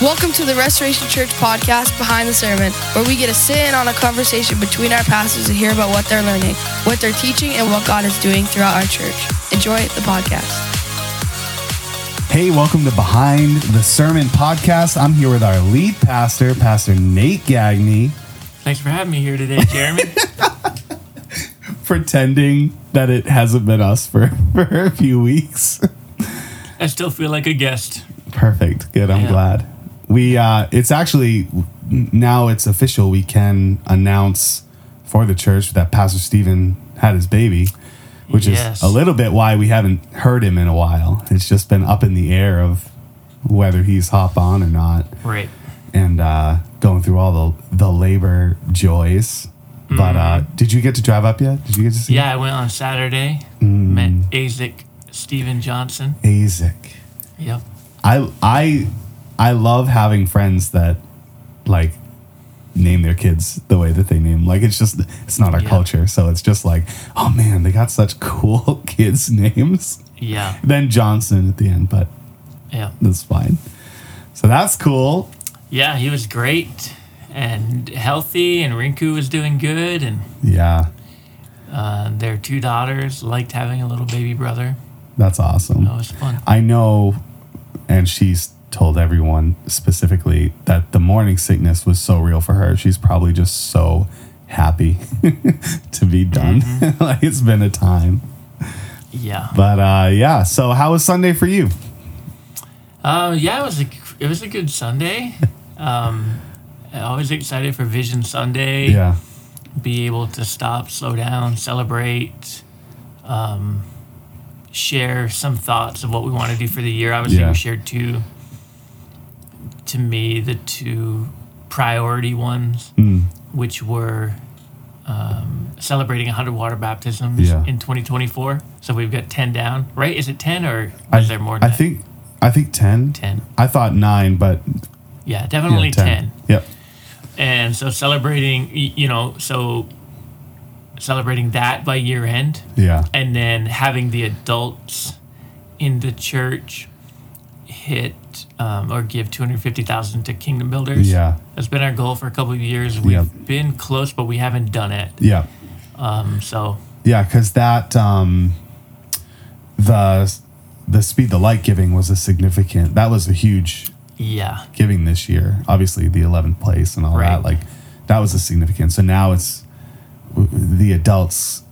Welcome to the Restoration Church podcast, Behind the Sermon, where we get to sit in on a conversation between our pastors and hear about what they're learning, what they're teaching, and what God is doing throughout our church. Enjoy the podcast. Hey, welcome to Behind the Sermon podcast. I'm here with our lead pastor, Pastor Nate Gagney, Thanks for having me here today, Jeremy. pretending that it hasn't been us for, for a few weeks. I still feel like a guest. Perfect. Good. I'm Yeah. glad. We uh it's actually now it's official. We can announce for the church that Pastor Stephen had his baby, which Yes. is a little bit why we haven't heard him in a while. It's just been up in the air of whether he's hop on or not. Right. and uh, going through all the the labor joys. But uh, did you get to drive up yet? Did you get to see Yeah, I went on Saturday, Mm. met Isaac Steven Johnson. Isaac? Yep. I I I love having friends that like name their kids the way that they name. Like it's just it's not our Yeah. culture, so it's just like oh man, they got such cool kids names. Yeah. Then Johnson at the end, but Yeah. that's fine. So that's cool. Yeah, he was great and healthy, and Rinku was doing good, and Yeah, uh, their two daughters liked having a little baby brother. that's awesome. That was fun. I know, and she's told everyone specifically that the morning sickness was so real for her. She's probably just so happy to be done. like it's been a time. Yeah. But uh, yeah, so how was Sunday for you? Uh, yeah, it was a it was a good Sunday. Um, always excited for Vision Sunday. Yeah. be able to stop, slow down, celebrate, um, share some thoughts of what we want to do for the year. Obviously, Yeah. we shared two, to me, the two priority ones, Mm. which were um, celebrating 100 water baptisms Yeah. in 2024. So we've got 10 down, right? Is it 10 or I, is there more I that? think I think 10. 10. I thought 9, but Yeah, yeah, definitely 10. Yep. And so celebrating, you know, so celebrating that by year end. Yeah. and then having the adults in the church hit um, or give 250000 to kingdom builders Yeah. that's been our goal for a couple of years we've been close but we haven't done it Yeah. um, so Yeah, because that um, the the speed the light giving was a significant. That was a huge yeah giving this year. Obviously, the 11th place and all Right. that. Like that was a significant. So now it's the adults.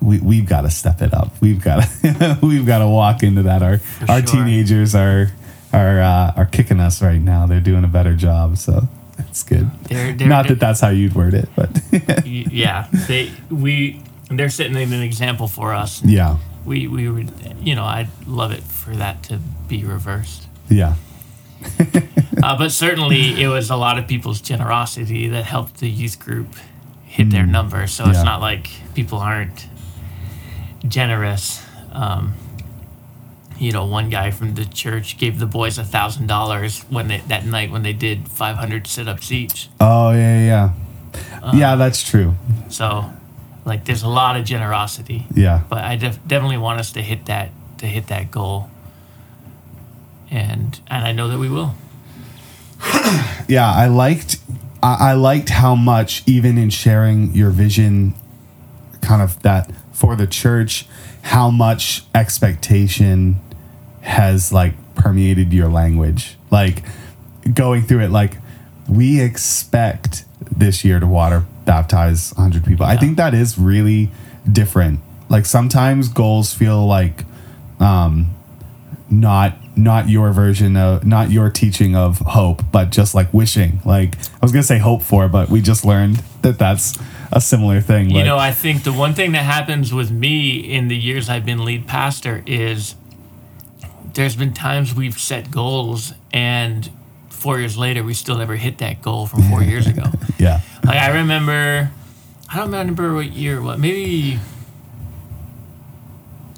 We we've got to step it up. We've got to we've got to walk into that. Our our sure. teenagers are are uh, are kicking us right now. They're doing a better job. So that's good. they're, they're Not that that's how you'd word it, but yeah they we they're setting an example for us yeah, we we would you know i'd love it for that to be reversed yeah, uh, but certainly it was a lot of people's generosity that helped the youth group hit their number. So Mm. Yeah. it's not like people aren't generous. Um, you know, one guy from the church gave the boys a thousand dollars when they that night when they did five hundred sit ups each. Oh yeah, yeah, Uh, yeah. That's true. So, like, there's a lot of generosity. Yeah, But I def- definitely want us to hit that to hit that goal. And and I know that we will. yeah. I liked I, I liked how much even in sharing your vision, kind of that for the church, how much expectation has like permeated your language. Like going through it, like we expect this year to water baptize 100 people. I think that is really different. Like sometimes goals feel like um not not your version of not your teaching of hope but just like wishing like i was gonna say hope for but we just learned that that's a similar thing You like- know, I think the one thing that happens with me in the years I've been lead pastor is there's been times we've set goals and four years later we still never hit that goal from four years ago. yeah Like I remember, I don't remember what year. What maybe?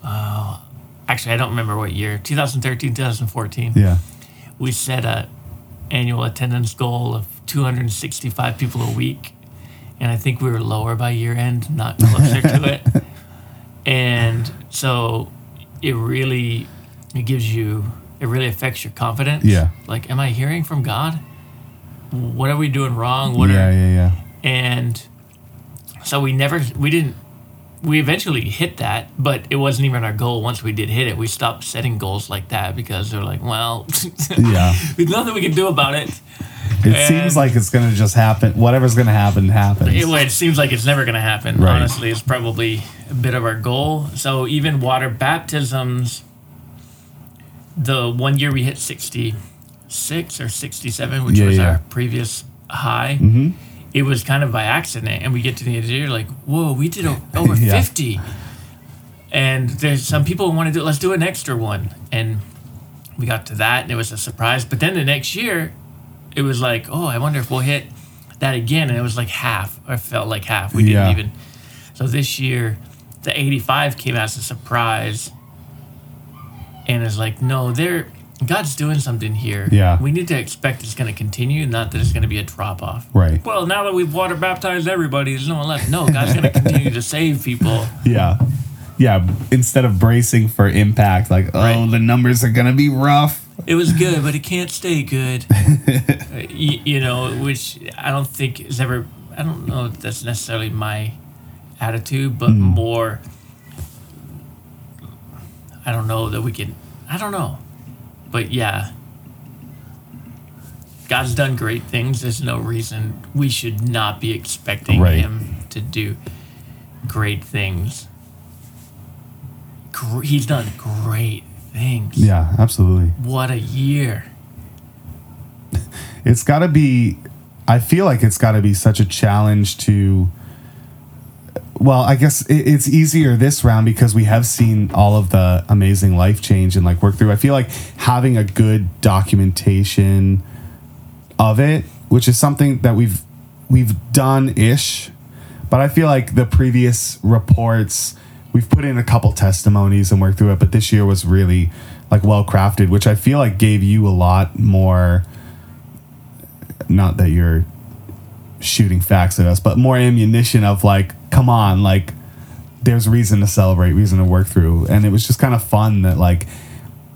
Uh, actually, I don't remember what year. 2013, 2014. yeah We set a annual attendance goal of 265 people a week, and I think we were lower by year end, not closer to it. And so, it really it gives you it really affects your confidence. Yeah. Like, am I hearing from God? What are we doing wrong? What yeah, are yeah, yeah. and so we never we didn't we eventually hit that, but it wasn't even our goal. Once we did hit it, we stopped setting goals like that because they're like, well, Yeah. there's nothing we can do about it. It And- seems like it's gonna just happen. Whatever's gonna happen happens. It, it seems like it's never going to happen. Right. Honestly, it's probably a bit of our goal. So even water baptisms, the one year we hit 66 or 67, which Yeah, was yeah. our previous high, mm-hmm. it was kind of by accident. And we get to the end of the year like, whoa, we did over Yeah. 50. And there's some people who want to do, let's do an extra one. And we got to that and it was a surprise. But then the next year, it was like, oh, I wonder if we'll hit that again. And it was like half, or felt like half. We didn't even. So this year, the 85 came as a surprise. And it's like, no, they're. God's doing something here. Yeah. We need to expect it's going to continue, not that it's going to be a drop off. Right. Well, now that we've water baptized everybody, there's no one left. No, God's going to continue to save people. Yeah. Yeah. Instead of bracing for impact, like, oh, Right. the numbers are gonna be rough. It was good, but it can't stay good. You, you know, which I don't think is ever. I don't know if that's necessarily my attitude, but hmm. more. I don't know that we can. I don't know, but yeah. God's done great things. There's no reason we should not be expecting Right. Him to do great things. Gr- He's done great things. Yeah, absolutely. What a year. It's got to be. I feel like it's got to be such a challenge to. Well, I guess it, it's easier this round because we have seen all of the amazing life change and like work through. I feel like having a good documentation of it, which is something that we've we've done ish, but I feel like the previous reports we've put in a couple testimonies and worked through it, but this year was really like well crafted, which I feel like gave you a lot more not that you're shooting facts at us, but more ammunition of like, come on, like there's reason to celebrate, reason to work through. And it was just kind of fun that like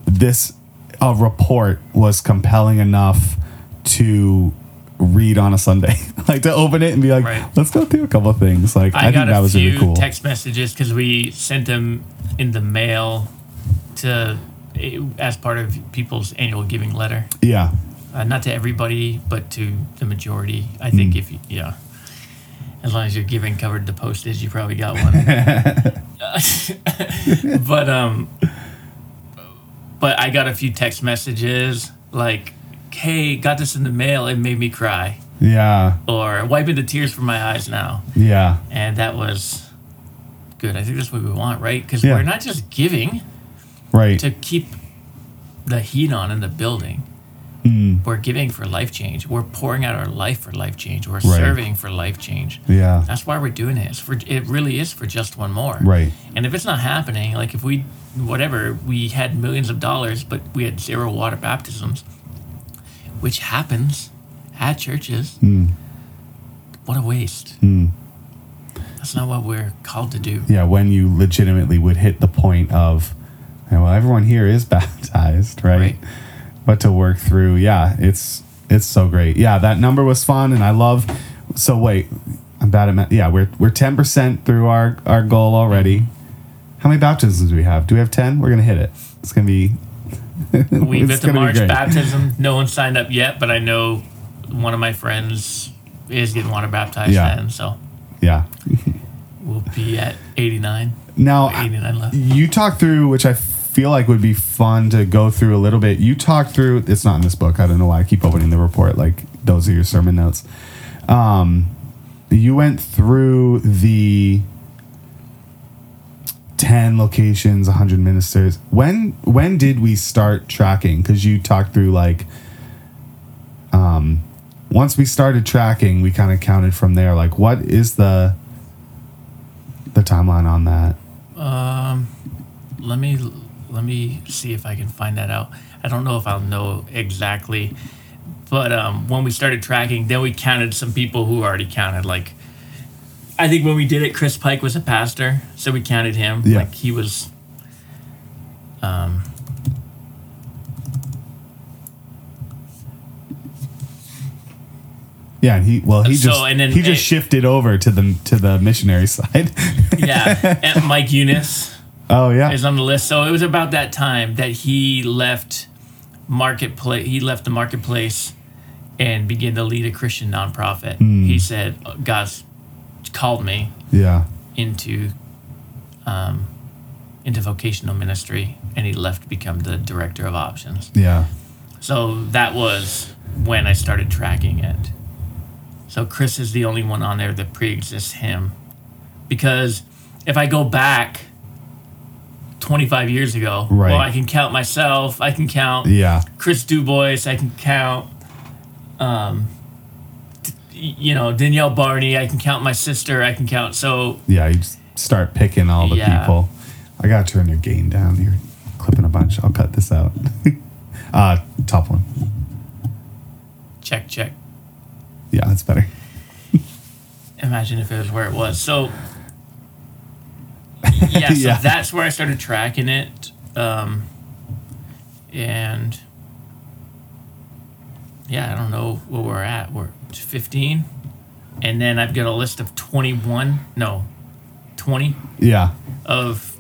this a report was compelling enough to read on a Sunday. like to open it and be like, Right. let's go through a couple of things. Like I, I, think that was really cool. text messages because we sent them in the mail to eh, as part of people's annual giving letter. yeah. Uh, not to everybody, but to the majority. I think Hmm. if you, yeah, as long as your giving covered the postage, you probably got one. but um, but I got a few text messages like, "Hey, got this in the mail. It made me cry," Yeah. or "Wiping the tears from my eyes now." Yeah. and that was good. I think that's what we want, right? Because Yeah. we're not just giving Right. to keep the heat on in the building. Mm. We're giving for life change. We're pouring out our life for life change. We're Right. serving for life change. Yeah. That's why we're doing it. It's for it really is for just one more. Right. And if it's not happening, like if we whatever we had millions of dollars, but we had zero water baptisms, which happens at churches. Mm. What a waste. Mm. That's not what we're called to do. yeah, when you legitimately would hit the point of, well, everyone here is baptized, right? Right. But to work through, yeah, it's it's so great. Yeah, that number was fun, and I love. So wait, I'm bad at math. Yeah, we're we're ten percent through our our goal already. How many baptisms do we have? Do we have ten? We're gonna hit it. It's gonna be. We've hit the March baptism. No one signed up yet, but I know one of my friends is getting water baptized Yeah. then, so Yeah. we'll be at 89. Now, 89 left. you talk through, which I feel like would be fun to go through a little bit. You talked through. It's not in this book. I don't know why I keep opening the report. Like those are your sermon notes. Um, you went through the ten locations, hundred ministers. When when did we start tracking? Because you talked through like. Um, once we started tracking, we kind of counted from there. Like, what is the the timeline on that? Um, let me let me see if I can find that out. I don't know if I'll know exactly, but um, when we started tracking, then we counted some people who already counted. Like, I think when we did it, Chris Pike was a pastor, so we counted him. Yeah. Like he was. Um, Yeah, and he well he so, just and then, he just it, shifted over to the to the missionary side. yeah, and Mike Eunice oh yeah. is on the list. So it was about that time that he left marketplace. He left the marketplace and began to lead a Christian nonprofit. Hmm. He said, "God's called me Yeah. into um, into vocational ministry," and he left to become the director of options. Yeah. So that was when I started tracking it. So Chris is the only one on there that pre-exists him, because if I go back 25 years ago, Right. well, I can count myself. I can count Yeah. Chris Dubois. I can count, um, you know, Danielle Barney. I can count my sister. I can count. So Yeah, you just start picking all the Yeah. people. I gotta turn your gain down. You're clipping a bunch. I'll cut this out. uh top one. check, check. Yeah, that's better. imagine if it was where it was. So yeah, so Yeah. that's where I started tracking it. Um, and yeah, I don't know where we're at. We're 15. And then I've got a list of 21, no, 20 Yeah. of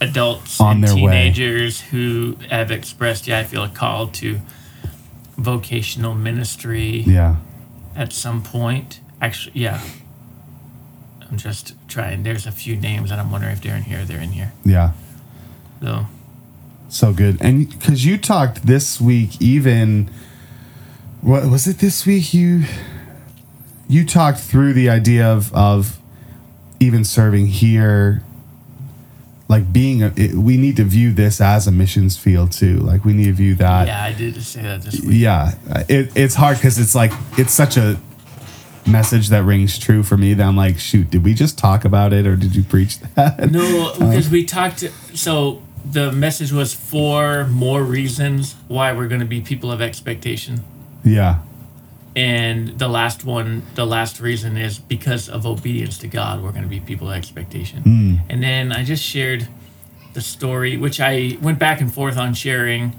adults On and their way. teenagers who have expressed, yeah, I feel a call to vocational ministry Yeah. at some point. Actually, yeah. I'm just trying. There's a few names that I'm wondering if they're in here. They're in here. Yeah. So So good. And because you talked this week, even what was it this week? You you talked through the idea of of even serving here, like being a, it, we need to view this as a missions field too. Like we need to view that. yeah, I did say that this week. Yeah, it, it's hard because it's like it's such a message that rings true for me that I'm like, shoot, did we just talk about it or did you preach that? No, because we talked. So the message was four more reasons why we're going to be people of expectation. Yeah, And the last one, the last reason is because of obedience to God, we're going to be people of expectation. Hmm. And then I just shared the story, which I went back and forth on sharing,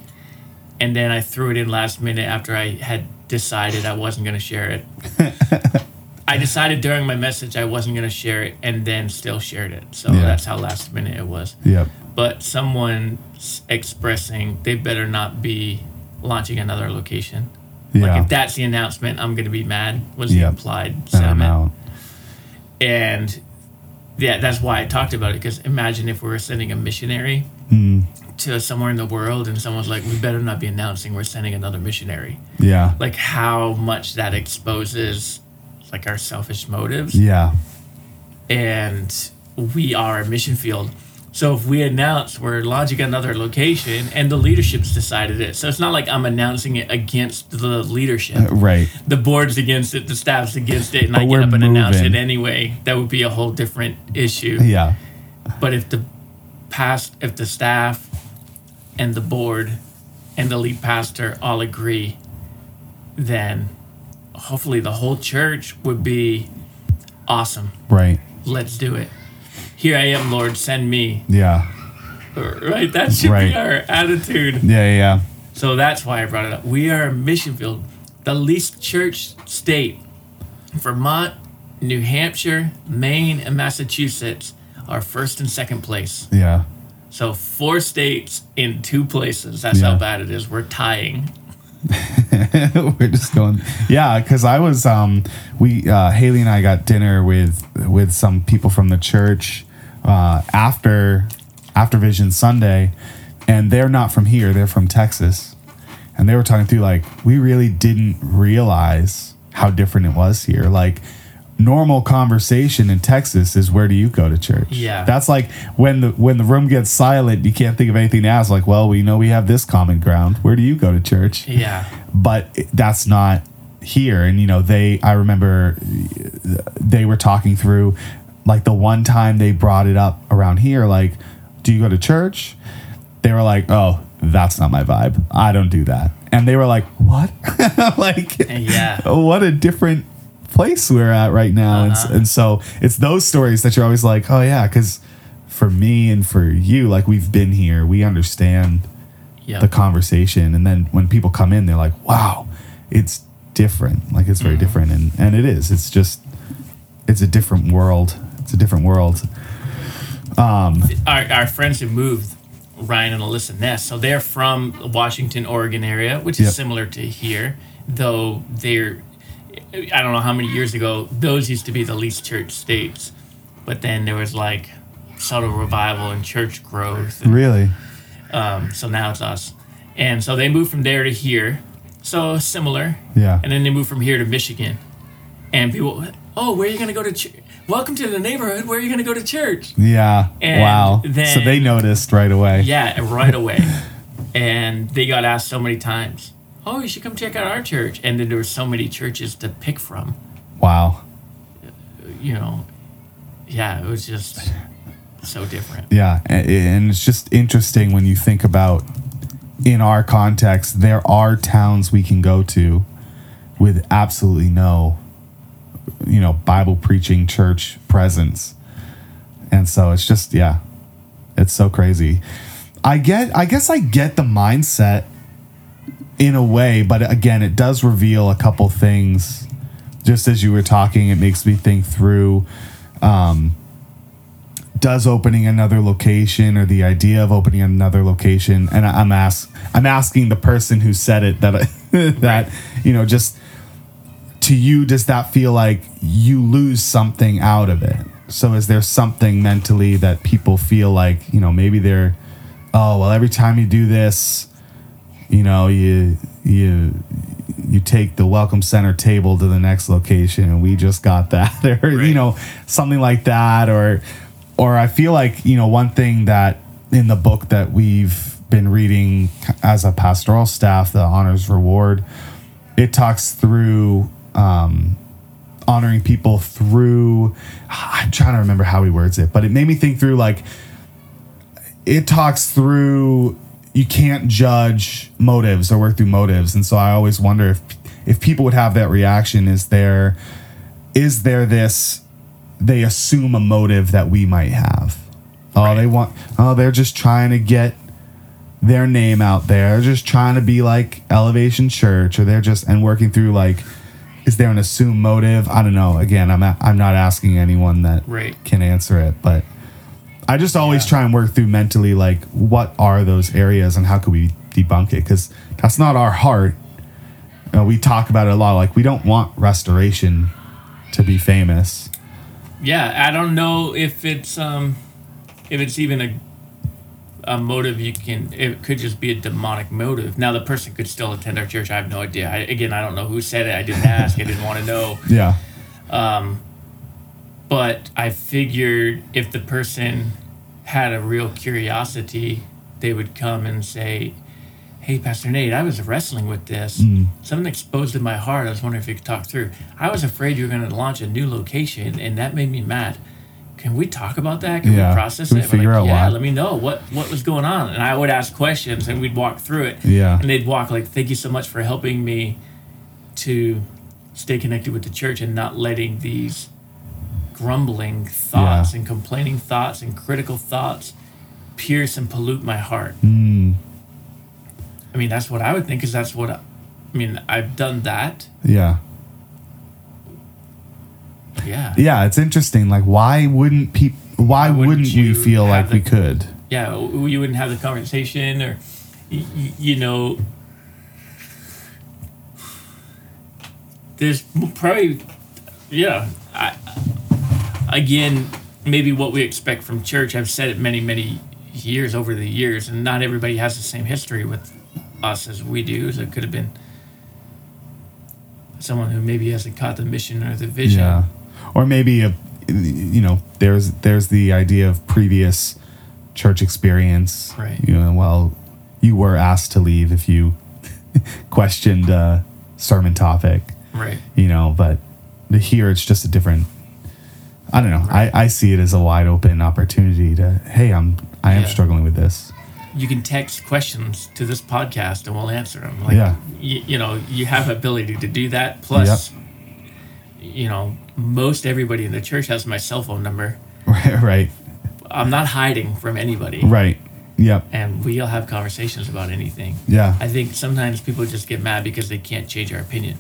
and then I threw it in last minute after I had decided I wasn't going to share it. I decided during my message I wasn't going to share it, and then still shared it. So Yeah. that's how last minute it was. yep, But someone expressing they better not be launching another location. yeah. Like if that's the announcement, I'm going to be mad. Was the Yep. implied And I'm sentiment, and yeah, that's why I talked about it. Because imagine if we were sending a missionary Mm. to somewhere in the world, and someone's like, "We better not be announcing we're sending another missionary." Yeah, Like how much that exposes like our selfish motives, yeah, and we are a mission field. So if we announce we're launching another location and the leadership's decided it, so it's not like I'm announcing it against the leadership. right. the board's against it, the staff's against it, and I But get up and announce it anyway. That would be a whole different issue. Yeah, But if the past, if the staff and the board and the lead pastor all agree, then hopefully the whole church would be awesome. right. Let's do it. Here I am, Lord, send me. Yeah, Right? That should Right. be our attitude. yeah, yeah, yeah. So that's why I brought it up. We are a mission field, the least church state. Vermont, New Hampshire, Maine, and Massachusetts are first and second place. yeah. So four states in two places. That's Yeah. how bad it is. We're tying. We're just going, yeah. Because I was, um, we uh, Haley and I got dinner with with some people from the church uh, after after Vision Sunday, and they're not from here; they're from Texas, and they were talking through like we really didn't realize how different it was here. Like normal conversation in Texas is where do you go to church? Yeah. that's like when the when the room gets silent, you can't think of anything to ask. Like, well, we know we have this common ground. Where do you go to church? Yeah. but that's not here and you know they i remember they were talking through like the one time they brought it up around here like do you go to church they were like oh that's not my vibe i don't do that and they were like what like Yeah. what a different place we're at right now and, Uh-huh. and so it's those stories that you're always like oh yeah because for me and for you like we've been here we understand Yeah. the conversation and then when people come in they're like wow it's different. Like it's very Mhm. different, and and it is. It's just it's a different world. It's a different world. Um, our, our friends who moved, Ryan and Alyssa Ness, so they're from the Washington, Oregon area, which is Yep. similar to here, though they're, I don't know how many years ago, those used to be the least church states. But then there was like subtle revival and church growth. and, really, um, so now it's us. And so they moved from there to here. So similar. yeah, And then they moved from here to Michigan. And people, oh, where are you going to go to church? Welcome to the neighborhood. Where are you going to go to church? yeah. And wow. so they noticed right away. Yeah, right away. and they got asked so many times, "Oh, you should come check out our church." And then there were so many churches to pick from. Wow. You know, yeah, it was just so different. Yeah, and it's just interesting when you think about in our context, there are towns we can go to with absolutely no, you know, Bible preaching church presence, and so it's just yeah, it's so crazy. I get, I guess I get the mindset in a way, but again, it does reveal a couple things. Just as you were talking, it makes me think through um, does opening another location or the idea of opening another location and I- i'm ask i'm asking the person who said it that that you know just to you does that feel like you lose something out of it? So is there something mentally that people feel like you know maybe they're oh well every time you do this you know you you you take the welcome center table to the next location and we just got that or you know something like that or or I feel like you know one thing that in the book that we've been reading as a pastoral staff the Honor's Reward it talks through um honoring people through I'm trying to remember how he words it but it made me think through like it talks through you can't judge motives or work through motives. And so i always wonder if if people would have that reaction is there is there this they assume a motive that we might have? Oh they want oh they're just trying to get their name out there. They're just trying to be like elevation church or they're just and working through like is there an assumed motive i don't know again i'm, a, I'm not asking anyone that Right. can answer it but I just always Yeah. try and work through mentally like what are those areas and how could we debunk it because that's not our heart. Uh, we talk about it a lot. Like we don't want restoration to be famous. Yeah, I don't know if it's um if it's even a a motive you can it could just be a demonic motive. Now the person could still attend our church. I have no idea. I, again, I don't know who said it. I didn't ask. I didn't want to know. Yeah, um, But I figured if the person had a real curiosity, they would come and say, Hey, Pastor Nate, I was wrestling with this. Something exposed in my heart. I was wondering if you could talk through. I was afraid you were going to launch a new location, and that made me mad. Can we talk about that? Can Yeah. we process Can we it? Figure out yeah, why? let me know what what was going on. And I would ask questions, and we'd walk through it. Yeah. And they'd walk like, "Thank you so much for helping me to stay connected with the church and not letting these grumbling thoughts Yeah. and complaining thoughts and critical thoughts pierce and pollute my heart." Mm. I mean, that's what I would think. Because that's what I, I mean. I've done that. yeah, Yeah. yeah. It's interesting. Like why wouldn't people? Why, wouldn't wouldn't, we you feel like we could? yeah, you wouldn't have the conversation, or y- y- you know, there's probably, yeah. I, again, maybe what we expect from church. I've said it many, many years over the years, and not everybody has the same history with us as we do. So it could have been someone who maybe hasn't caught the mission or the vision. Yeah, or maybe a, you know, there's there's the idea of previous church experience. Right. You know, well, you were asked to leave if you questioned a sermon topic. Right. You know, but here it's just a different. I don't know. Right. I, I see it as a wide open opportunity to hey, I'm I am Yeah. struggling with this. you can text questions to this podcast and we'll answer them. Like, Yeah. you, you know, you have ability to do that. Plus, you know, most everybody in the church has my cell phone number. Right. Right. I'm not hiding from anybody. Right. Yep. And we all have conversations about anything. Yeah. I think sometimes people just get mad because they can't change our opinion.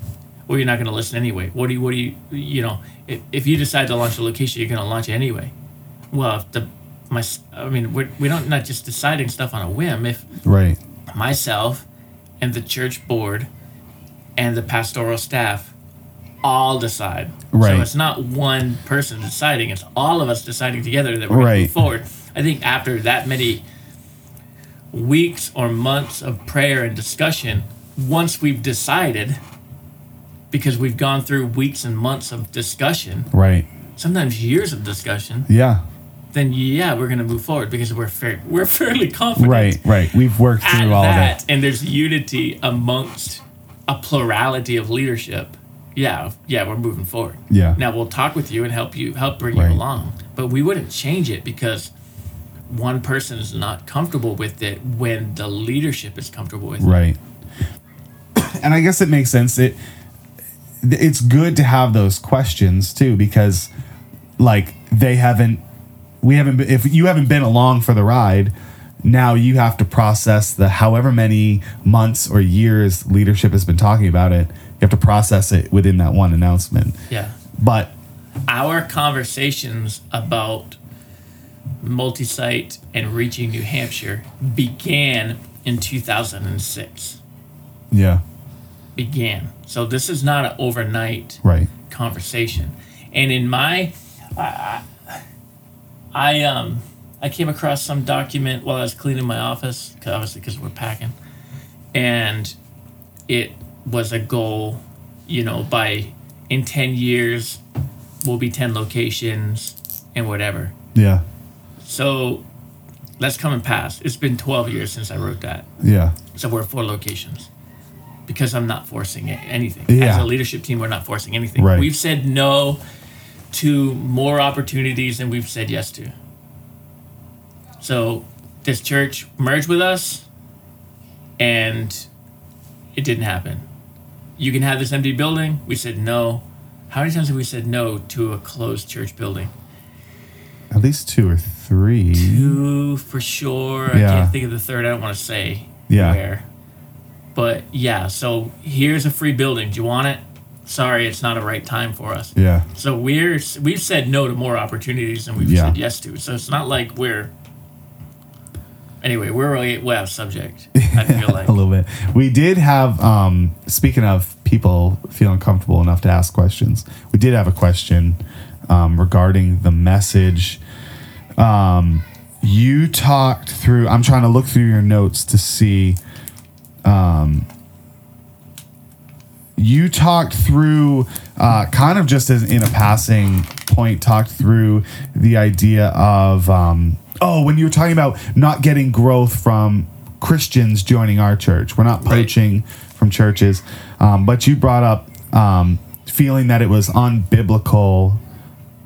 Well, you're not going to listen anyway. What do you? What do you? You know, if, if you decide to launch a location, you're going to launch it anyway. Well, if the my, I mean, we're, we don't not just deciding stuff on a whim. If Right. myself and the church board and the pastoral staff all decide. Right. So it's not one person deciding, it's all of us deciding together that we're going to Right. move forward. I think after that many weeks or months of prayer and discussion, once we've decided, because we've gone through weeks and months of discussion, Right. sometimes years of discussion, Yeah. then yeah, we're going to move forward because we're fair, we're fairly confident Right. Right. We've worked through all that, of it. and there's unity amongst a plurality of leadership. Yeah, yeah, we're moving forward. Yeah. Now we'll talk with you and help you help bring Right. you along, but we wouldn't change it because one person is not comfortable with it when the leadership is comfortable with it. Right. And I guess it makes sense. It it's good to have those questions too because like they haven't we haven't if you haven't been along for the ride now you have to process the however many months or years leadership has been talking about it you have to process it within that one announcement Yeah. but Our conversations about multi-site and reaching New Hampshire began in 2006. yeah Began. So this is not an overnight right conversation. And in my, I, I, um, I came across some document while I was cleaning my office, 'cause obviously because we're packing, and it was a goal, you know, by in ten years, we'll be ten locations and whatever. yeah So that's coming past. It's been twelve years since I wrote that. yeah So we're four locations because I'm not forcing anything. As a leadership team, we're not forcing anything. Right. We've said no to more opportunities than we've said yes to. So this church merged with us and it didn't happen. You can have this empty building. We said no. How many times have we said no to a closed church building? at least two or three Two for sure. Yeah. I can't think of the third. I don't want to say Yeah. where. But yeah, so here's a free building. Do you want it? Sorry, it's not a right time for us. yeah So we're we've said no to more opportunities than we've Yeah. said yes to. So it's not like we're anyway. We're really well subject. I feel like a little bit. We did have, um, speaking of people feeling comfortable enough to ask questions, we did have a question um, regarding the message. Um, you talked through, I'm trying to look through your notes to see. Um, you talked through, uh, kind of just as in a passing point, talked through the idea of, um, oh, when you were talking about not getting growth from Christians joining our church, we're not Right. poaching from churches, um, but you brought up um, feeling that it was unbiblical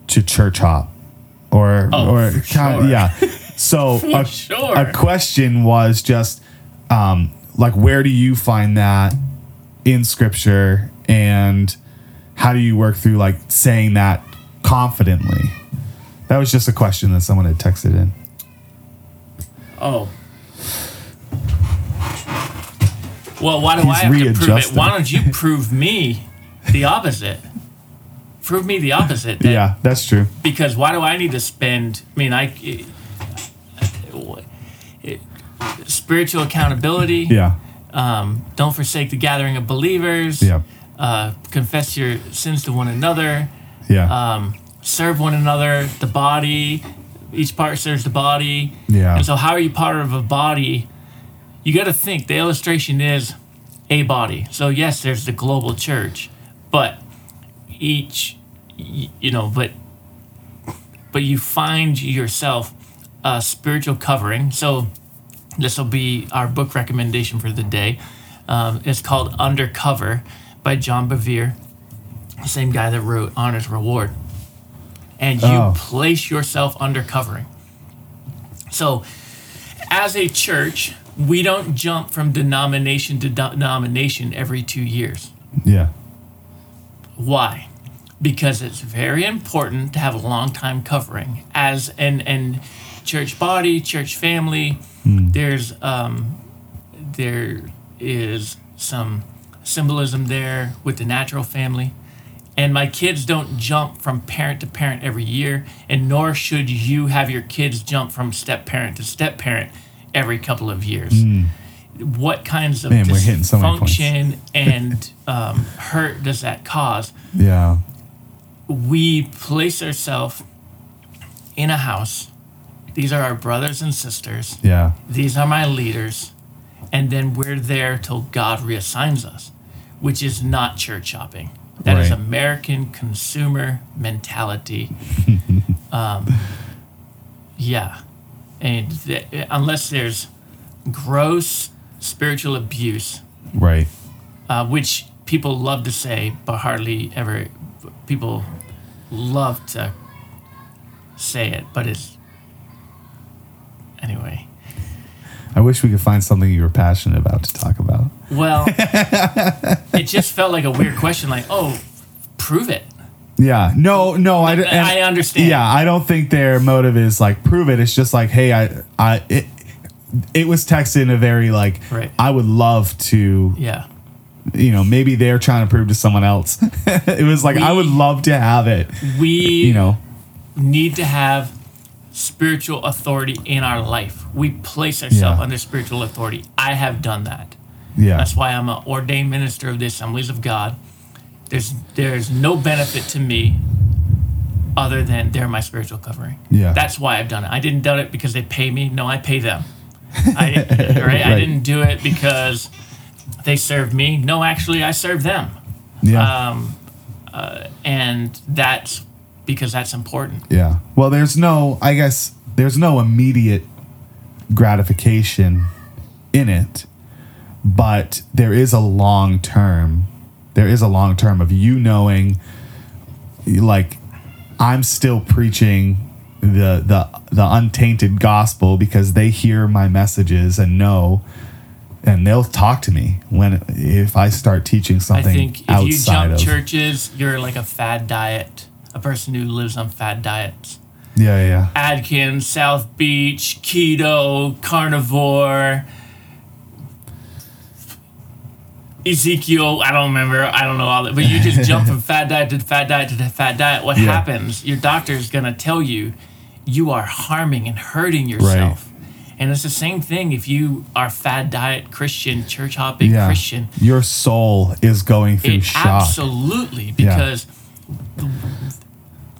to church hop, or Oh, or kind sure. yeah. So For a, sure. a question was just um, like, where do you find that in scripture, and how do you work through like saying that confidently? That was just a question that someone had texted in. oh. Well, why do He's I have to prove it? Why don't you prove me the opposite? Prove me the opposite. that- yeah, that's true. because why do I need to spend? I mean, I it, spiritual accountability. Yeah, Um, don't forsake the gathering of believers. yeah, Uh, confess your sins to one another. Yeah, Um, serve one another. The body. Each part serves the body. yeah, And so, how are you part of a body? You got to think. The illustration is a body. So yes, there's the global church, but each, you know, but but you find yourself a spiritual covering. So this will be our book recommendation for the day. Um, it's called Undercover by John Bevere, the same guy that wrote Honor's Reward. And you Oh. place yourself under covering. So, as a church, we don't jump from denomination to denomination every two years. yeah, Why? Because it's very important to have a long time covering as an and church body, church family. There's um, there is some symbolism there with the natural family. And my kids don't jump from parent to parent every year, and nor should you have your kids jump from step parent to step parent every couple of years. What kinds of. Man, we're so dysfunction and um, hurt does that cause? Yeah. we place ourselves in a house. These are our brothers and sisters. Yeah. These are my leaders. And then we're there till God reassigns us, which is not church shopping. That is Right. American consumer mentality. um, yeah. And th- unless there's gross spiritual abuse, Right. uh, which people love to say, but hardly ever people love to say it, but it's anyway. I wish we could find something you were passionate about to talk about. Well, it just felt like a weird question, like, oh, prove it. Yeah. No, no, I, and- I understand. Yeah, I don't think their motive is like prove it. It's just like, hey, I, I, it, it was texted in a very like, Right. I would love to, Yeah. you know, maybe they're trying to prove to someone else. it was like, I would love to have it, We you know. need to have spiritual authority in our life. We place ourselves Yeah. under spiritual authority. I have done that. Yeah. That's why I'm an ordained minister of the Assemblies of God. There's there's no benefit to me other than they're my spiritual covering. Yeah. That's why I've done it. I didn't do it because they pay me. No, I pay them. I, right? I didn't do it because they serve me. No, actually, I serve them. yeah. Um, uh, and that's because that's important. Yeah. Well, there's no, I guess, there's no immediate gratification in it, but there is a long term. There is a long term of you knowing, like, I'm still preaching the the the untainted gospel because they hear my messages and know, and they'll talk to me when if I start teaching something. I think if you jump of churches, you're like a fad diet, a person who lives on fad diets. yeah yeah yeah. Atkins, South Beach, keto, carnivore, Ezekiel. I don't remember. I don't know all that. But you just jump from fat diet to fat diet to fat diet. What Yeah. happens? Your doctor is going to tell you you are harming and hurting yourself. Right. And it's the same thing if you are fad diet Christian, church hopping yeah. Christian. Your soul is going through It shock. absolutely because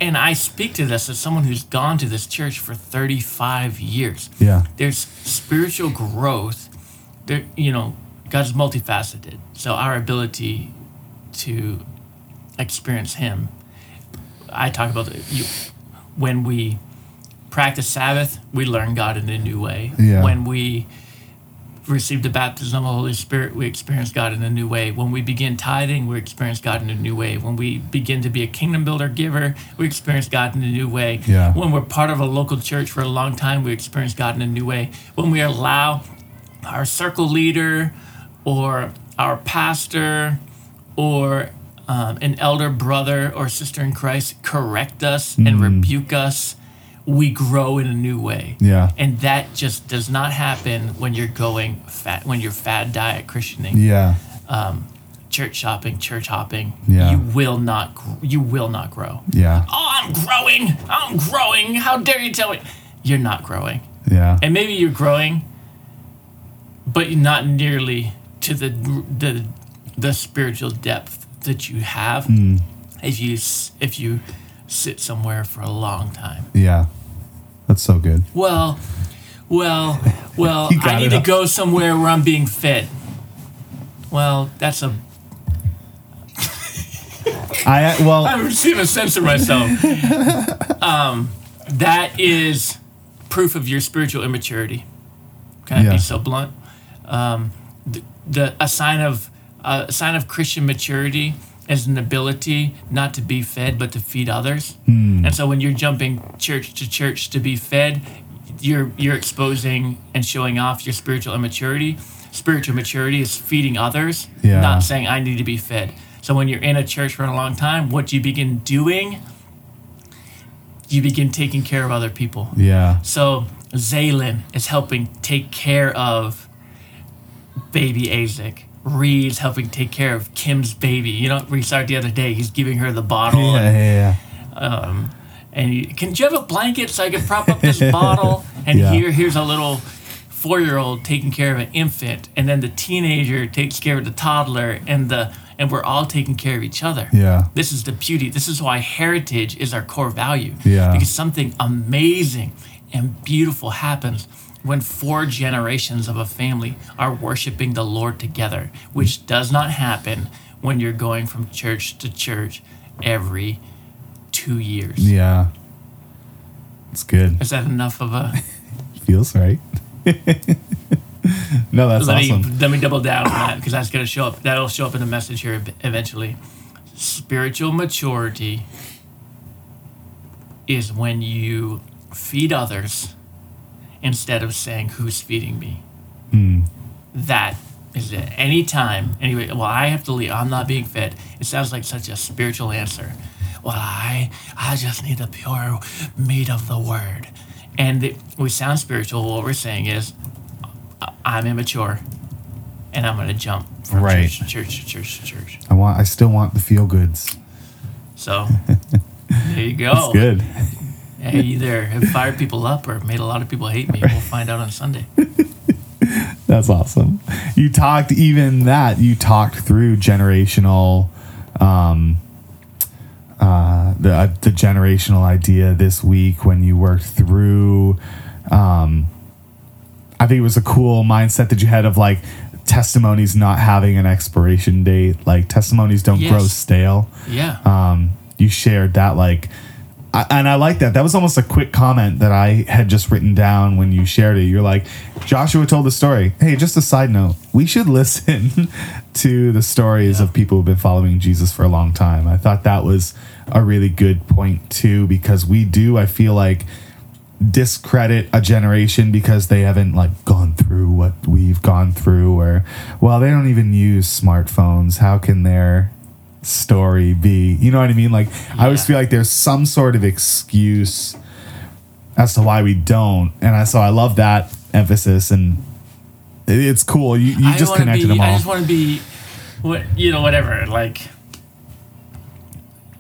and I speak to this as someone who's gone to this church for 35 years. Yeah. There's spiritual growth. There you know, God's multifaceted. So our ability to experience him I talk about the, you, when we practice Sabbath, we learn God in a new way. Yeah. When we receive the baptism of the Holy Spirit, we experience God in a new way. When we begin tithing, we experience God in a new way. When we begin to be a kingdom builder giver, we experience God in a new way. Yeah. When we're part of a local church for a long time, we experience God in a new way. When we allow our circle leader or our pastor or um, an elder brother or sister in Christ correct us and rebuke us, we grow in a new way. Yeah. And that just does not happen when you're going fat, when you're fad diet Christianing, Yeah. church shopping, church hopping. Yeah. You will not, you will not grow. Yeah. Oh, I'm growing. I'm growing. How dare you tell me? You're not growing. Yeah. And maybe you're growing, but not nearly to the the the spiritual depth that you have Hmm. if you if you sit somewhere for a long time. Yeah. That's so good. Well, well, well. I need to up. go somewhere where I'm being fed. Well, that's a. I well I'm receiving a sense of myself. um, that is proof of your spiritual immaturity. Can I Yeah. be so blunt? Um, the, the a sign of a sign of Christian maturity is an ability not to be fed but to feed others. Hmm. And so when you're jumping church to church to be fed, you're you're exposing and showing off your spiritual immaturity. Spiritual maturity is feeding others, Yeah. not saying I need to be fed. So when you're in a church for a long time, what you begin doing, you begin taking care of other people. yeah. So Zaylin is helping take care of baby Isaac. Reed's helping take care of Kim's baby. You know, we saw it the other day. He's giving her the bottle. Yeah, and, yeah, yeah. um, and he, can you have a blanket so I can prop up this bottle? And Yeah. here, here's a little four-year-old taking care of an infant, and then the teenager takes care of the toddler, and the and we're all taking care of each other. Yeah. This is the beauty. This is why heritage is our core value. Yeah. Because something amazing and beautiful happens when four generations of a family are worshiping the Lord together, which does not happen when you're going from church to church every two years. Yeah. It's good. Is that enough of a? Feels right. no, that's let awesome. me let me double down on that because that's going to show up. That'll show up in the message here eventually. Spiritual maturity is when you feed others instead of saying who's feeding me. Hmm. That is it. Anytime, anyway. Well, I have to leave. I'm not being fed. It sounds like such a spiritual answer. Well, I I just need the pure meat of the word, and it, we sound spiritual. What we're saying is, I'm immature, and I'm gonna jump from Right. church to church to church to church. I want. I still want the feel goods. So there you go. That's good. Hey, either have fired people up or made a lot of people hate me. We'll find out on Sunday. That's awesome. You talked even that you talked through generational, um, uh, the uh, the generational idea this week when you worked through. Um, I think it was a cool mindset that you had of like testimonies not having an expiration date. Like testimonies don't grow stale. Yeah. um, you shared that like I, and i like that. That was almost a quick comment that i had just written down when you shared it. You're like joshua told the story. Hey just a side note. We should listen to the stories of people who've been following jesus for a long time. I thought that was a really good point too because we do i feel like discredit a generation because they haven't like gone through what we've gone through or well they don't even use smartphones. How can their story be you know what i mean like i always feel like there's some sort of excuse as to why we don't and i so i love that emphasis and it- it's cool you, you I just connected be, them all I just want to be, what you know, whatever. Like,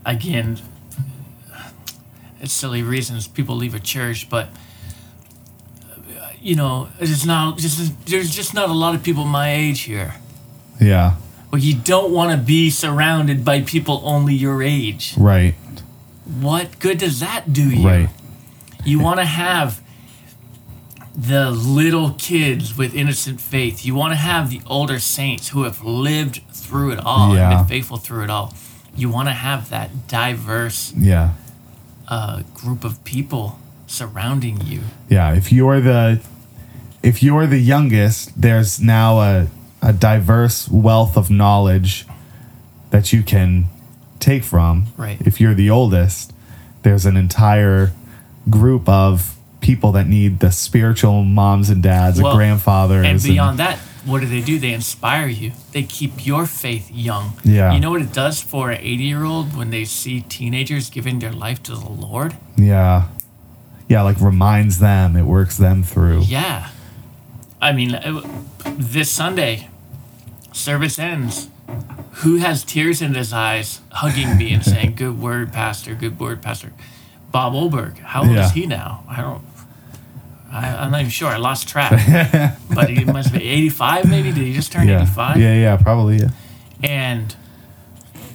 again, it's silly reasons people leave a church, but you know, it's not just there's just not a lot of people my age here. yeah Well, you don't want to be surrounded by people only your age. right What good does that do you? right You want to have the little kids with innocent faith. You want to have the older saints who have lived through it all Yeah. and been faithful through it all. You want to have that diverse yeah uh, group of people surrounding you. Yeah, if you're the if you're the youngest, there's now a a diverse wealth of knowledge that you can take from. Right. If you're the oldest, there's an entire group of people that need the spiritual moms and dads, Well, or grandfathers, And beyond that, what do they do? They inspire you. They keep your faith young. Yeah. You know what it does for an 80 year old when they see teenagers giving their life to the Lord? yeah, yeah, like reminds them, it works them through. Yeah. I mean, uh, this Sunday, service ends. Who has tears in his eyes hugging me and saying, Good word, Pastor, good word, Pastor? Bob Olberg. How old Yeah. is he now? I don't. I, I'm not even sure. I lost track. but he must be 85, maybe? Did he just turn Yeah, 85? yeah, yeah, probably. Yeah. and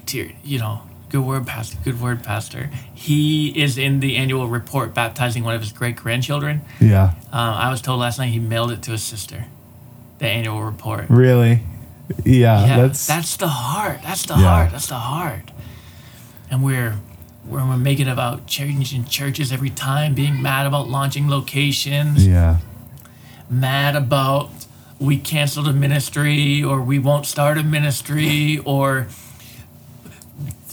tear, you know, good word, pastor, good word, pastor. He is in the annual report baptizing one of his great grandchildren. Yeah, Um, I was told last night he mailed it to his sister. The annual report. really. Yeah, Yeah, that's that's the heart. That's the Yeah. heart. That's the heart. And we're we're, we're making about changing churches every time, being mad about launching locations, yeah, mad about we canceled a ministry or we won't start a ministry or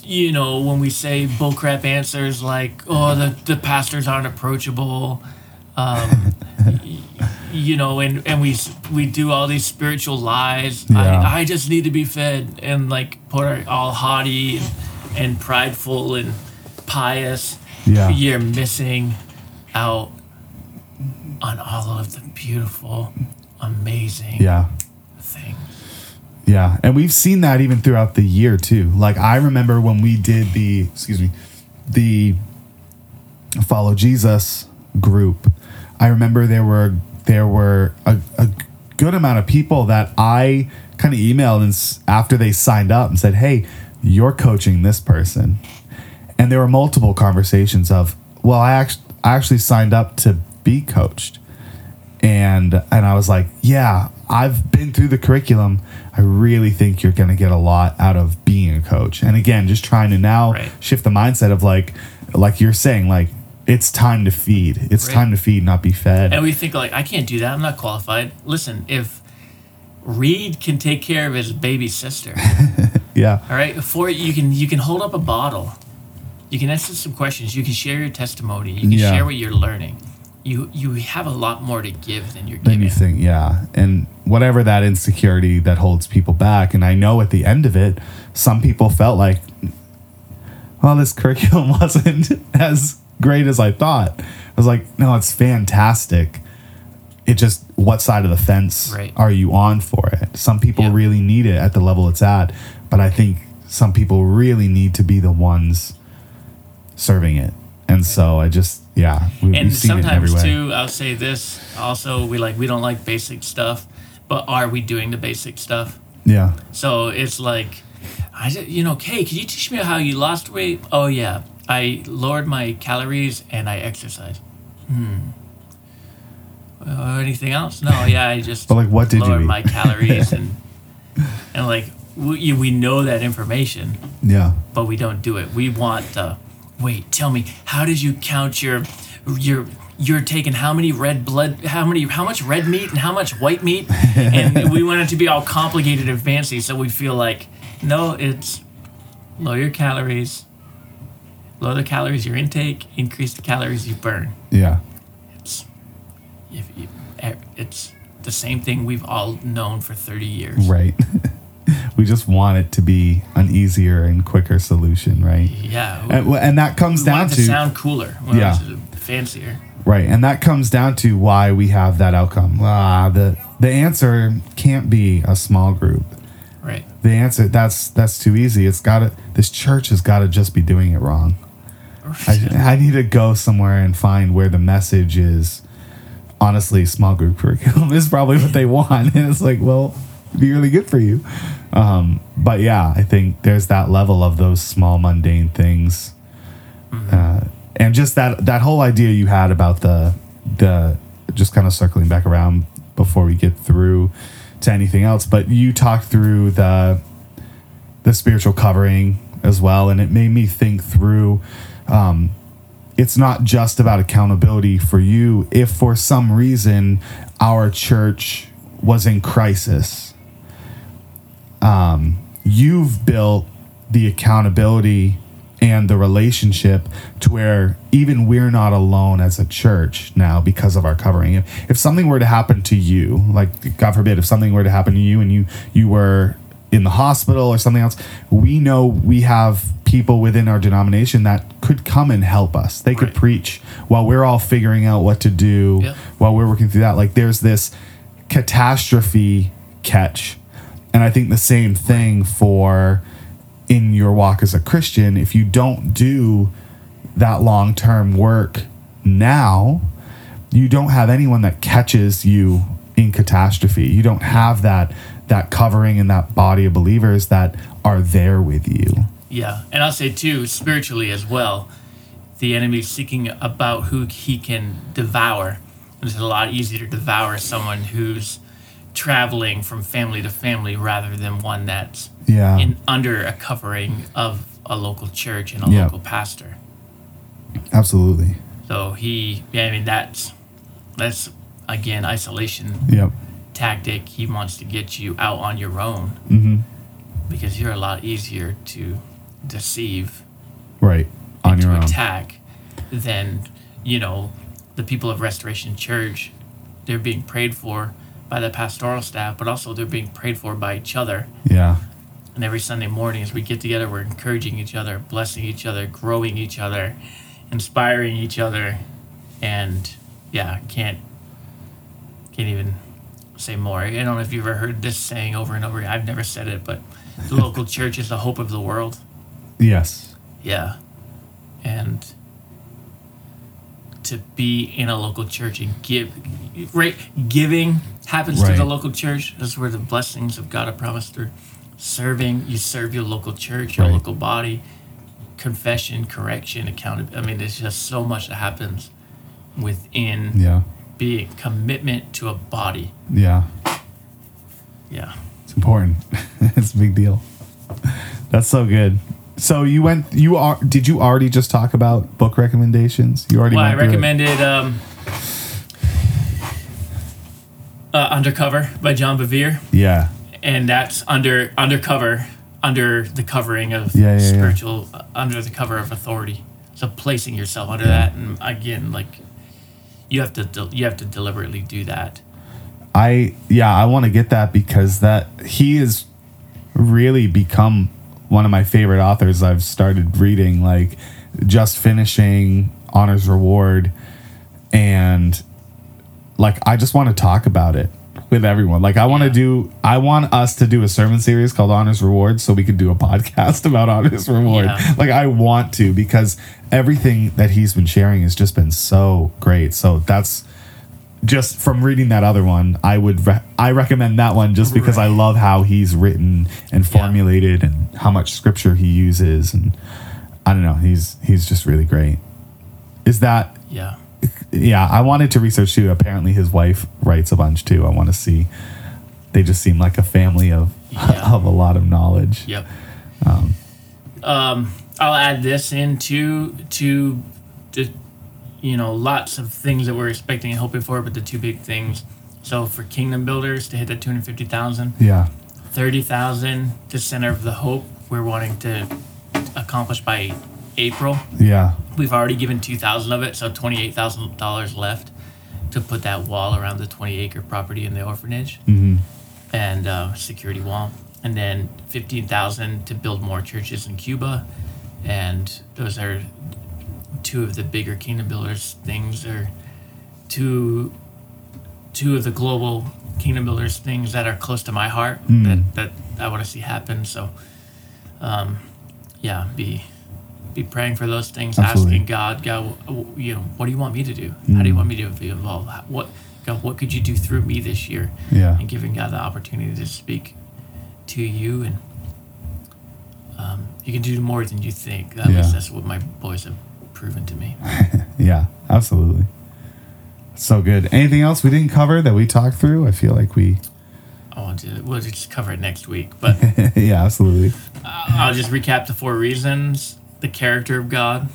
you know when we say bullcrap answers like oh the, the pastors aren't approachable um, you know and, and we we do all these spiritual lies Yeah. I, I just need to be fed and like put our all haughty and, and prideful and pious Yeah. you're missing out on all of the beautiful, amazing yeah. things. Yeah, and we've seen that even throughout the year too. Like I remember when we did the excuse me, the follow Jesus group. I remember there were there were a, a good amount of people that I kind of emailed and s- after they signed up and said, "Hey, you're coaching this person," and there were multiple conversations of, "Well, I actually I actually signed up to be coached." and and I was like, yeah, I've been through the curriculum. I really think you're going to get a lot out of being a coach. And again, just trying to now Right. shift the mindset of like like you're saying like it's time to feed. It's Right. time to feed, not be fed. And we think like, I can't do that. I'm not qualified. Listen, if Reed can take care of his baby sister, yeah. all right, before you can you can hold up a bottle, you can answer some questions, you can share your testimony, you can Yeah. share what you're learning. You you have a lot more to give than you're giving. you think, yeah. And whatever that insecurity that holds people back. And I know at the end of it, some people felt like, well, this curriculum wasn't as great as I thought. I was like, no, it's fantastic. It just, what side of the fence Right. are you on for it? Some people Yeah. really need it at the level it's at. But I think some people really need to be the ones serving it. And so I just, yeah, we, and we've seen it in every sometimes too i'll say this also we like we don't like basic stuff but are we doing the basic stuff Yeah. so it's like i ju- you know okay can you teach me how you lost weight oh yeah i lowered my calories and i exercise hmm uh, anything else no yeah i just But, like, what did you lowered eat? my calories and and like we, we know that information Yeah. but we don't do it. We want the wait. Tell me, how did you count your your you're taking how many red blood, how many how much red meat and how much white meat, and we want it to be all complicated and fancy. So we feel like no, it's lower your calories, lower the calories your intake, increase the calories you burn. Yeah. It's if you, it's the same thing we've all known for thirty years. Right. we just want it to be an easier and quicker solution, right? Yeah. And, and that comes we down want to, to sound cooler. We Yeah. fancier. right, and that comes down to why we have that outcome. Ah, the the answer can't be a small group. Right. The answer that's that's too easy. It's got to this church has got to just be doing it wrong. I, I need to go somewhere and find where the message is. Honestly, small group curriculum is probably what they want, and it's like, well, it'd be really good for you. Um, but yeah, I think there's that level of those small mundane things, uh, and just that that whole idea you had about the the just kind of circling back around before we get through to anything else. But you talked through the the spiritual covering as well, and it made me think through. Um, it's not just about accountability for you. If for some reason our church was in crisis, um, you've built the accountability and the relationship to where even we're not alone as a church now because of our covering. If, if something were to happen to you, like God forbid, if something were to happen to you and you you were in the hospital or something else, we know we have people within our denomination that could come and help us. They could Right. preach while we're all figuring out what to do Yeah. while we're working through that. Like there's this catastrophe catch. And I think the same thing for in your walk as a Christian. If you don't do that long term work now, you don't have anyone that catches you in catastrophe. You don't have that that covering and that body of believers that are there with you. Yeah, and I'll say too, spiritually as well, the enemy is seeking about who he can devour. It's a lot easier to devour someone who's traveling from family to family rather than one that's Yeah. in under a covering of a local church and a Yeah. local pastor. Absolutely. So he, yeah, I mean that's that's again isolation Yep. Tactic. He wants to get you out on your own Mm-hmm. because you're a lot easier to deceive Right. On your to own. attack than you know the people of Restoration Church. They're being prayed for by the pastoral staff, but also they're being prayed for by each other. Yeah. And every Sunday morning, as we get together, we're encouraging each other, blessing each other, growing each other, inspiring each other, and yeah, can't can't even say more. I don't know if you've ever heard this saying over and over. again. I've never said it, but the local church is the hope of the world. Yes. Yeah. And to be in a local church and give, right? Giving happens to the local church. That's where the blessings of God are promised through. Serving, you serve your local church, your Right. local body. Confession, correction, accountability. I mean, there's just so much that happens within Yeah. Being commitment to a body. Yeah. Yeah. It's important. it's a big deal. That's so good. So you went. You are. Did you already just talk about book recommendations? You already. Well, I recommended um, uh, Undercover by John Bevere. Yeah. and that's under undercover under the covering of Yeah, yeah, yeah. spiritual uh, under the cover of authority so placing yourself under that and again like you have to del- you have to deliberately do that. I yeah, I want to get that because that he has really become one of my favorite authors I've started reading like just finishing Honor's Reward and like I just want to talk about it with everyone. Like I want to Yeah. do I want us to do a sermon series called Honor's Reward so we could do a podcast about Honor's Reward. Yeah. Like I want to because everything that he's been sharing has just been so great. So that's just from reading that other one, I would re- I recommend that one just because I love how he's written and formulated and how much scripture he uses and I don't know, he's he's just really great. Is that yeah yeah, I wanted to research too. Apparently his wife writes a bunch too. I want to see. They just seem like a family of Yeah. of a lot of knowledge. yep um, i'll add this into to to you know lots of things that we're expecting and hoping for but the two big things so for kingdom builders to hit that 250000 Yeah. 30000 to center of the hope we're wanting to accomplish by april Yeah. We've already given two thousand of it, so twenty eight thousand dollars left to put that wall around the twenty acre property in the orphanage hmm and uh, security wall, and then fifteen thousand to build more churches in Cuba, and those are two of the bigger kingdom builders things. Are two two of the global kingdom builders things that are close to my heart that that I want to see happen. So, um, yeah, be be praying for those things, Absolutely. asking God, God, you know, what do you want me to do? How do you want me to be involved? What God, what could you do through me this year? Yeah. And giving God the opportunity to speak to you, and um, you can do more than you think. At Yeah. least that's what my boys have proven to me. Yeah. Absolutely. So good. Anything else we didn't cover that we talked through? I feel like we. I want to. We'll just cover it next week, but yeah. Absolutely. I'll just recap the four reasons: the character of God.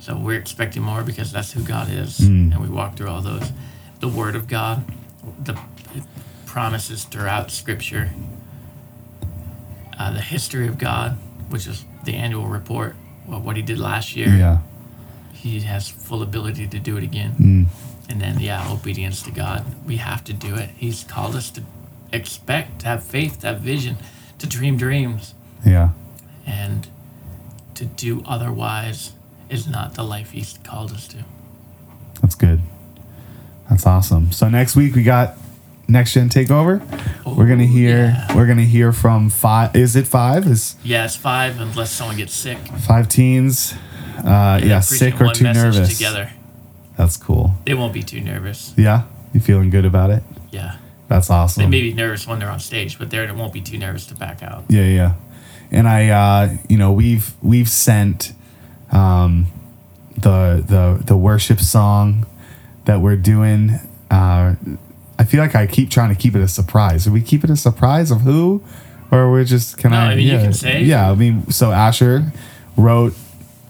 So we're expecting more because that's who God is, Mm. and we walk through all those. The Word of God, the promises throughout Scripture. Uh, the history of God, which is the annual report of what He did last year. Yeah. He has full ability to do it again. Mm. And then, yeah, obedience to God. We have to do it. He's called us to expect, to have faith, to have vision, to dream dreams. Yeah. And to do otherwise is not the life He's called us to. That's good. That's awesome. So next week we got next gen takeover. we're gonna hear. yeah. We're gonna hear from five. Is it five? Is Yeah, it's five unless someone gets sick. five teens? Uh, And yeah, sick or too nervous. Together. That's cool. They won't be too nervous. Yeah, you feeling good about it? Yeah. That's awesome. They may be nervous when they're on stage, but they it won't be too nervous to back out. Yeah, yeah. And I, uh, you know, we've we've sent um, the the the worship song that we're doing. Uh, I feel like I keep trying to keep it a surprise. Do we keep it a surprise of who, or we're just can No, I? I mean, you yeah, can say. Yeah, I mean, so Asher wrote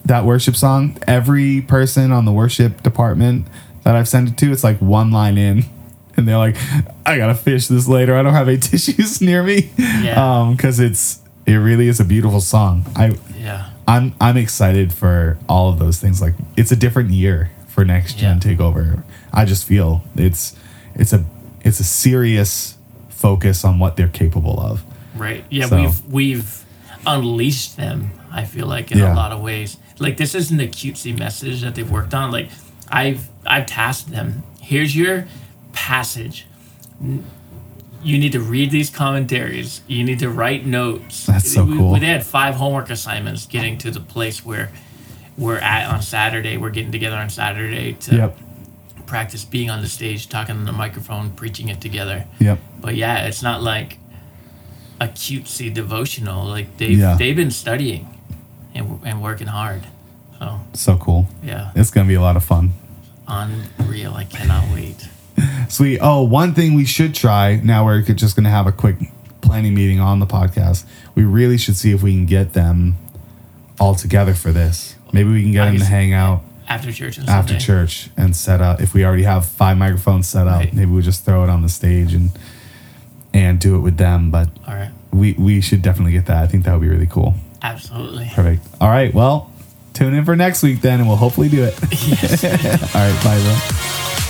that worship song. Every person on the worship department that I've sent it to, it's like one line in. And they're like, I gotta fish this later. I don't have any tissues near me. Yeah. Um, because it's it really is a beautiful song. I Yeah. I'm I'm excited for all of those things. Like it's a different year for next gen Yeah. takeover. I just feel it's it's a it's a serious focus on what they're capable of. Right. Yeah, So- we've we've unleashed them. I feel like in Yeah. a lot of ways. Like this isn't a cutesy message that they've worked on. Like I've I've tasked them. Here's your passage. You need to read these commentaries. You need to write notes. That's so We- cool. we- They had five homework assignments getting to the place where we're at on Saturday. We're getting together on Saturday to Yep. practice being on the stage, talking on the microphone, preaching it together. Yep. But yeah, it's not like a cutesy devotional. Like they've Yeah. they've been studying and and working hard. So So cool. yeah, It's gonna be a lot of fun. unreal. I cannot wait. Sweet. Oh, one thing we should try now we're just going to have a quick planning meeting on the podcast. We really should see if we can get them all together for this. Maybe we can get them to hang out After church and after Sunday. church and set up. If we already have five microphones set up, Right. maybe we just throw it on the stage and and do it with them. But All right, we we should definitely get that. I think that would be really cool. absolutely. Perfect. All right. Well, tune in for next week then, and we'll hopefully do it. Yes. all right. Bye, bro.